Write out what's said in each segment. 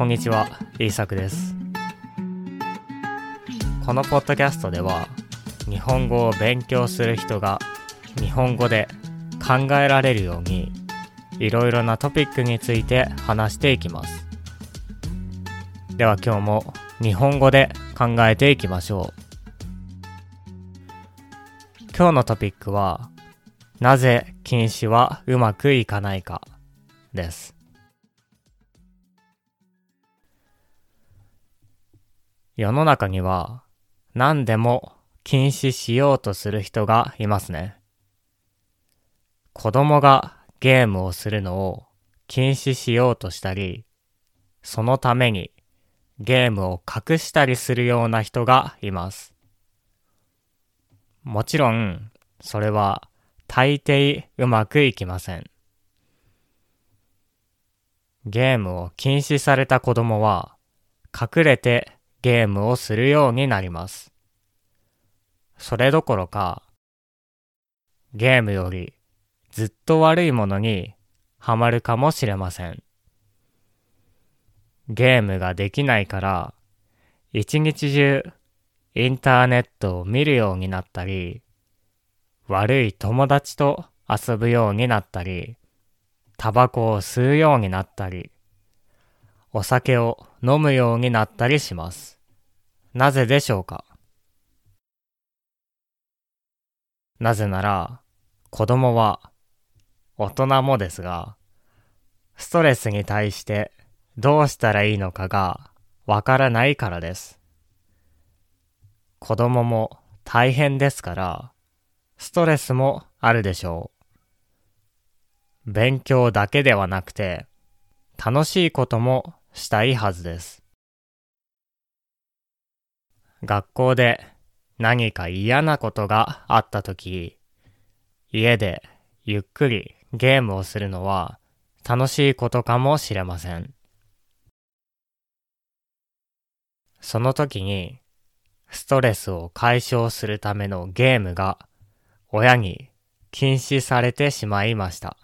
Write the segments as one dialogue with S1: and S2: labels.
S1: こんにちは、イーサクです。このポッドキャストでは、日本語を勉強する人が日本語で考えられるように、いろいろなトピックについて話していきます。では今日も日本語で考えていきましょう。今日のトピックは、なぜ禁止はうまくいかないかです。世の中には何でも禁止しようとする人がいますね。子供がゲームをするのを禁止しようとしたり、そのためにゲームを隠したりするような人がいます。もちろん、それは大抵うまくいきません。ゲームを禁止された子供は隠れてゲームをするようになります。それどころか、ゲームよりずっと悪いものにハマるかもしれません。ゲームができないから、一日中インターネットを見るようになったり、悪い友達と遊ぶようになったり、タバコを吸うようになったり、お酒を飲むようになったりします。なぜでしょうか？なぜなら、子供は、大人もですが、ストレスに対してどうしたらいいのかがわからないからです。子供も大変ですから、ストレスもあるでしょう。勉強だけではなくて、楽しいこともしたいはずです。学校で何か嫌なことがあったとき、家でゆっくりゲームをするのは楽しいことかもしれません。その時にストレスを解消するためのゲームが親に禁止されてしまいました。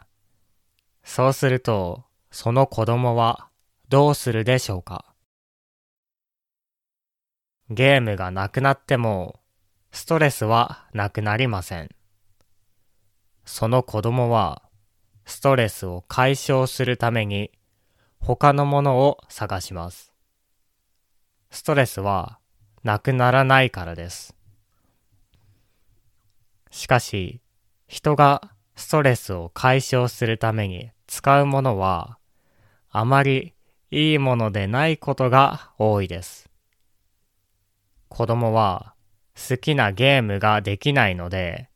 S1: そうすると、その子供はどうするでしょうか？ゲームがなくなっても、ストレスはなくなりません。その子供は、ストレスを解消するために、他のものを探します。ストレスはなくならないからです。しかし、人がストレスを解消するために使うものは、あまりいいものでないことが多いです。子供は好きなゲームができないので、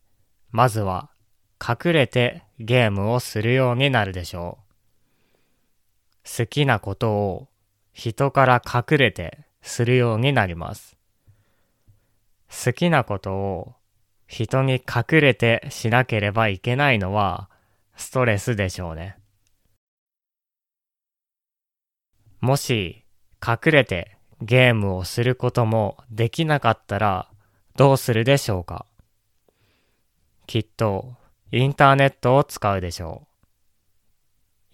S1: まずは隠れてゲームをするようになるでしょう。好きなことを人から隠れてするようになります。好きなことを人に隠れてしなければいけないのはストレスでしょうね。もし隠れてゲームをすることもできなかったらどうするでしょうか？きっとインターネットを使うでしょ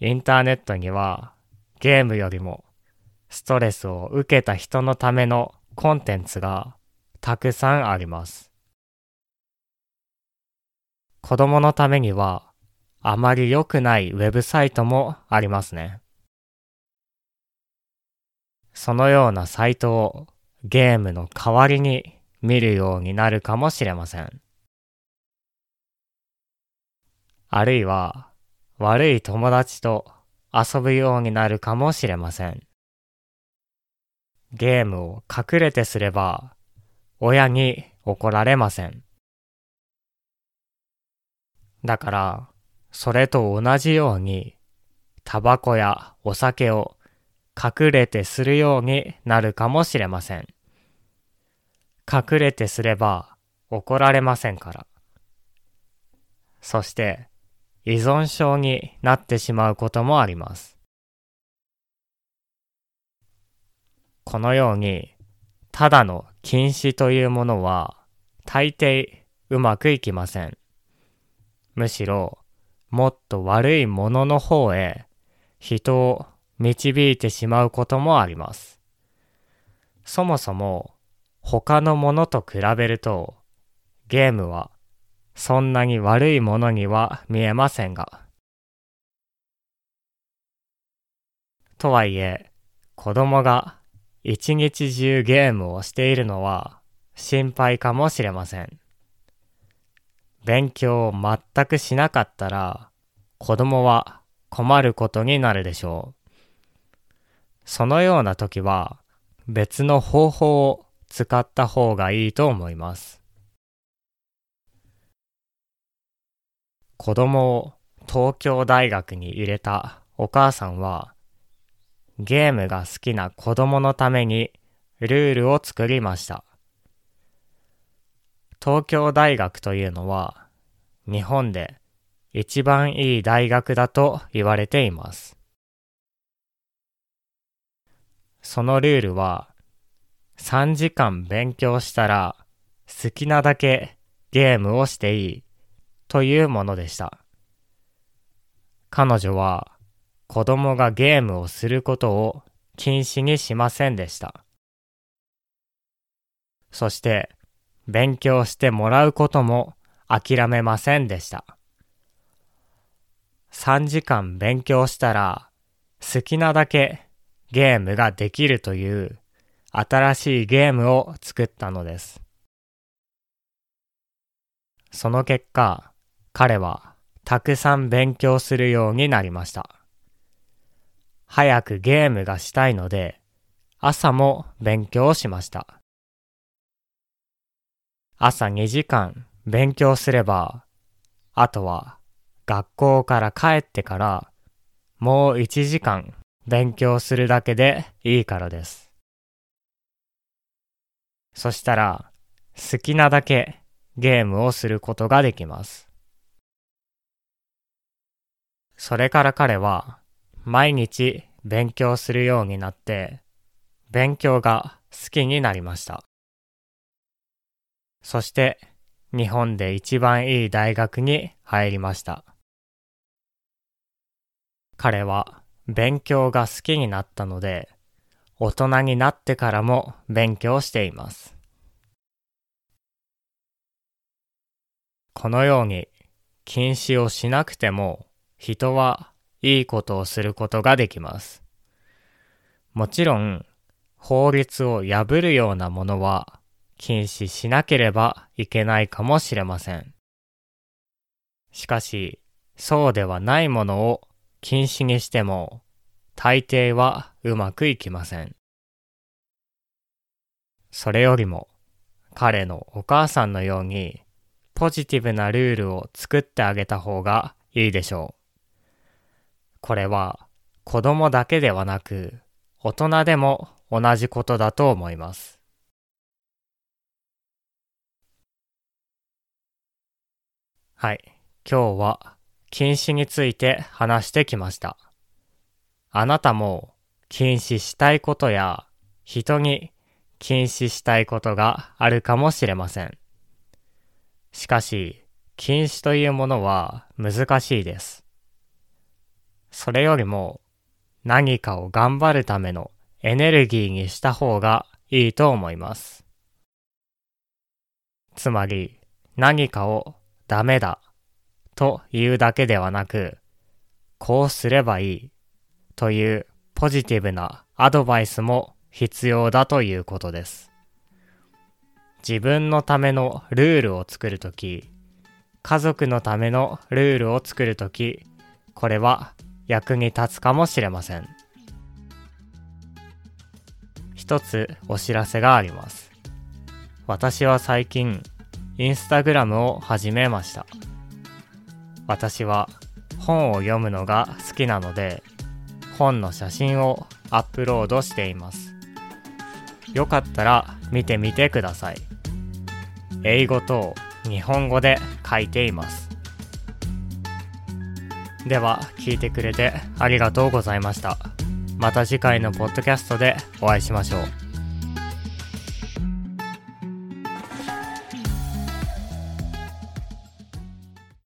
S1: う。インターネットにはゲームよりもストレスを受けた人のためのコンテンツがたくさんあります。子供のためにはあまり良くないウェブサイトもありますね。そのようなサイトをゲームの代わりに見るようになるかもしれません。あるいは悪い友達と遊ぶようになるかもしれません。ゲームを隠れてすれば親に怒られません。だから、それと同じように、タバコやお酒を隠れてするようになるかもしれません。隠れてすれば怒られませんから。そして、依存症になってしまうこともあります。このように、ただの禁止というものは、大抵うまくいきません。むしろ、もっと悪いものの方へ人を導いてしまうこともあります。そもそも他のものと比べるとゲームはそんなに悪いものには見えませんが。とはいえ、子供が一日中ゲームをしているのは心配かもしれません。勉強を全くしなかったら子供は困ることになるでしょう。そのような時は別の方法を使った方がいいと思います。子供を東京大学に入れたお母さんはゲームが好きな子供のためにルールを作りました。東京大学というのは日本で一番いい大学だと言われています。そのルールは3時間勉強したら好きなだけゲームをしていいというものでした。彼女は子供がゲームをすることを禁止にしませんでした。そして勉強してもらうことも諦めませんでした。3時間勉強したら好きなだけゲームができるという新しいゲームを作ったのです。その結果、彼はたくさん勉強するようになりました。早くゲームがしたいので、朝も勉強しました。朝2時間勉強すれば、あとは学校から帰ってからもう1時間勉強するだけでいいからです。そしたら好きなだけゲームをすることができます。それから彼は毎日勉強するようになって、勉強が好きになりました。そして日本で一番いい大学に入りました。彼は勉強が好きになったので、大人になってからも勉強しています。このように禁止をしなくても人はいいことをすることができます。もちろん、法律を破るようなものは禁止しなければいけないかもしれません。しかし、そうではないものを禁止にしても、大抵はうまくいきません。それよりも、彼のお母さんのように、ポジティブなルールを作ってあげた方がいいでしょう。これは子供だけではなく大人でも同じことだと思います。はい。今日は禁止について話してきました。あなたも禁止したいことや人に禁止したいことがあるかもしれません。しかし、禁止というものは難しいです。それよりも何かを頑張るためのエネルギーにした方がいいと思います。つまり何かをダメだというだけではなく、こうすればいいというポジティブなアドバイスも必要だということです。自分のためのルールを作るとき、家族のためのルールを作るとき、これは役に立つかもしれません。一つお知らせがあります。私は最近、インスタグラムを始めました。私は本を読むのが好きなので、本の写真をアップロードしています。よかったら見てみてください。英語と日本語で書いています。では聞いてくれてありがとうございました。また次回のポッドキャストでお会いしましょう。